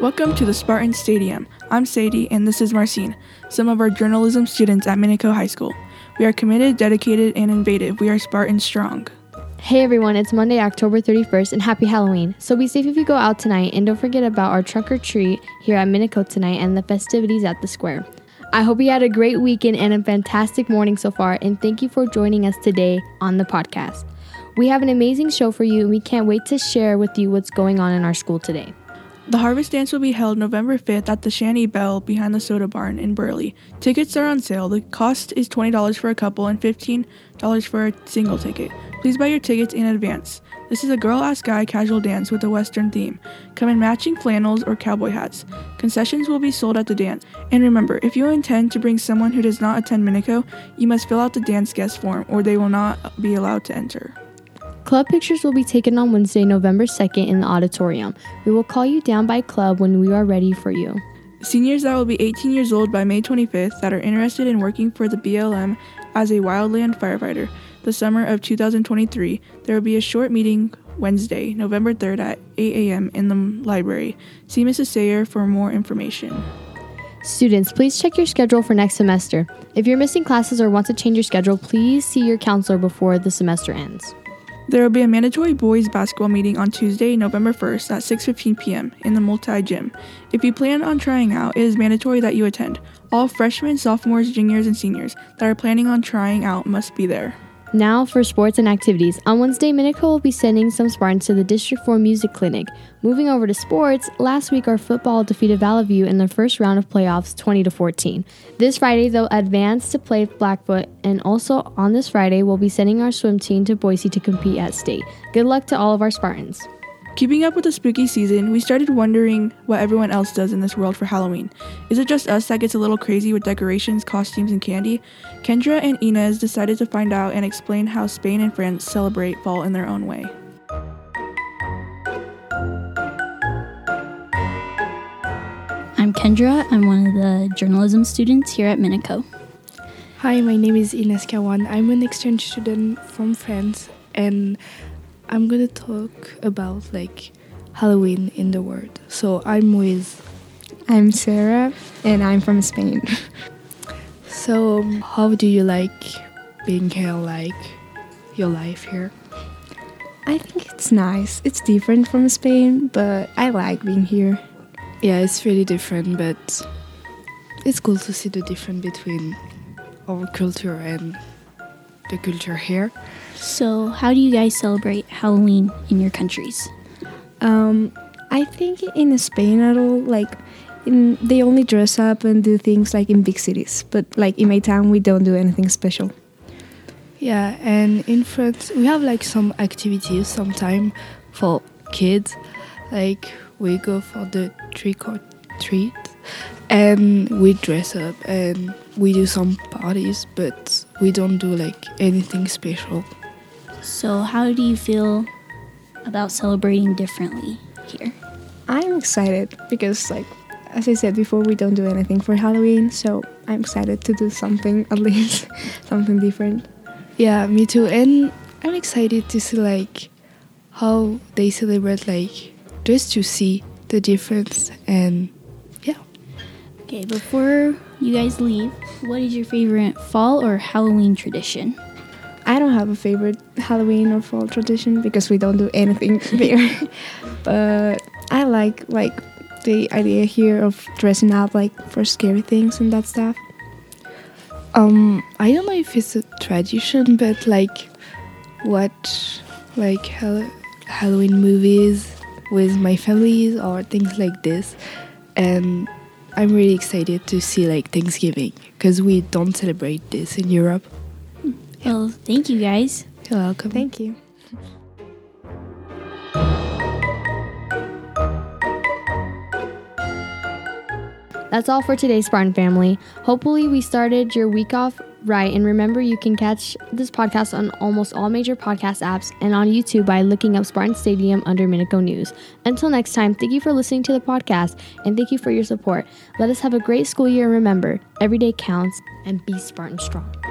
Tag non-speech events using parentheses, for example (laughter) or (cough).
Welcome to the Spartan Stadium. I'm Sadie and this is Marcine, some of our journalism students at Minico High School. We are committed, dedicated, and innovative. We are Spartan strong. Hey everyone, it's Monday, October 31st, and happy Halloween. So be safe if you go out tonight, and don't forget about our truck or treat here at Minico tonight and the festivities at the square. I hope you had a great weekend and a fantastic morning so far, and thank you for joining us today on the podcast. We have an amazing show for you, and we can't wait to share with you what's going on in our school today. The Harvest Dance will be held November 5th at the Shanty Bell behind the Soda Barn in Burley. Tickets are on sale. The cost is $20 for a couple and $15 for a single ticket. Please buy your tickets in advance. This is a girl ask guy casual dance with a western theme. Come in matching flannels or cowboy hats. Concessions will be sold at the dance. And remember, if you intend to bring someone who does not attend Minico, you must fill out the dance guest form or they will not be allowed to enter. Club pictures will be taken on Wednesday, November 2nd in the auditorium. We will call you down by club when we are ready for you. Seniors that will be 18 years old by May 25th that are interested in working for the BLM as a wildland firefighter the summer of 2023, there will be a short meeting Wednesday, November 3rd at 8 a.m. in the library. See Mrs. Sayer for more information. Students, please check your schedule for next semester. If you're missing classes or want to change your schedule, please see your counselor before the semester ends. There will be a mandatory boys basketball meeting on Tuesday, November 1st at 6:15 p.m. in the multi gym. If you plan on trying out, it is mandatory that you attend. All freshmen, sophomores, juniors, and seniors that are planning on trying out must be there. Now for sports and activities. On Wednesday, Minico will be sending some Spartans to the District 4 Music Clinic. Moving over to sports, last week our football defeated Valley in the first round of playoffs 20 to 14. This Friday they'll advance to play Blackfoot and also on this Friday we'll be sending our swim team to Boise to compete at state. Good luck to all of our Spartans. Keeping up with the spooky season, we started wondering what everyone else does in this world for Halloween. Is it just us that gets a little crazy with decorations, costumes, and candy? Kendra and Ines decided to find out and explain how Spain and France celebrate fall in their own way. I'm Kendra. I'm one of the journalism students here at Minico. Hi, my name is Ines Kawan. I'm an exchange student from France and I'm gonna talk about like Halloween in the world. So I'm with. I'm Sarah, and I'm from Spain. (laughs) so, um, how do you like being here? Like your life here? I think it's nice. It's different from Spain, but I like being here. Yeah, it's really different, but it's cool to see the difference between our culture and the culture here. So, how do you guys celebrate Halloween in your countries? Um, I think in Spain at all, like in, they only dress up and do things like in big cities, but like in my town, we don't do anything special. Yeah, and in France, we have like some activities sometime for kids. Like we go for the trick or treat and we dress up and we do some parties, but we don't do like anything special. So, how do you feel about celebrating differently here? I'm excited because, like, as I said before, we don't do anything for Halloween, so I'm excited to do something at least, (laughs) something different. Yeah, me too. And I'm excited to see like how they celebrate, like just to see the difference and yeah. Okay, before you guys leave, what is your favorite fall or Halloween tradition? I don't have a favorite Halloween or fall tradition because we don't do anything (laughs) there. but I like like the idea here of dressing up like for scary things and that stuff. Um, I don't know if it's a tradition, but like watch like Halloween movies with my family or things like this, and I'm really excited to see like Thanksgiving because we don't celebrate this in Europe. Well, thank you guys. You're welcome. Thank you. That's all for today, Spartan family. Hopefully, we started your week off right. And remember, you can catch this podcast on almost all major podcast apps and on YouTube by looking up Spartan Stadium under Minico News. Until next time, thank you for listening to the podcast and thank you for your support. Let us have a great school year. And remember, every day counts and be Spartan strong.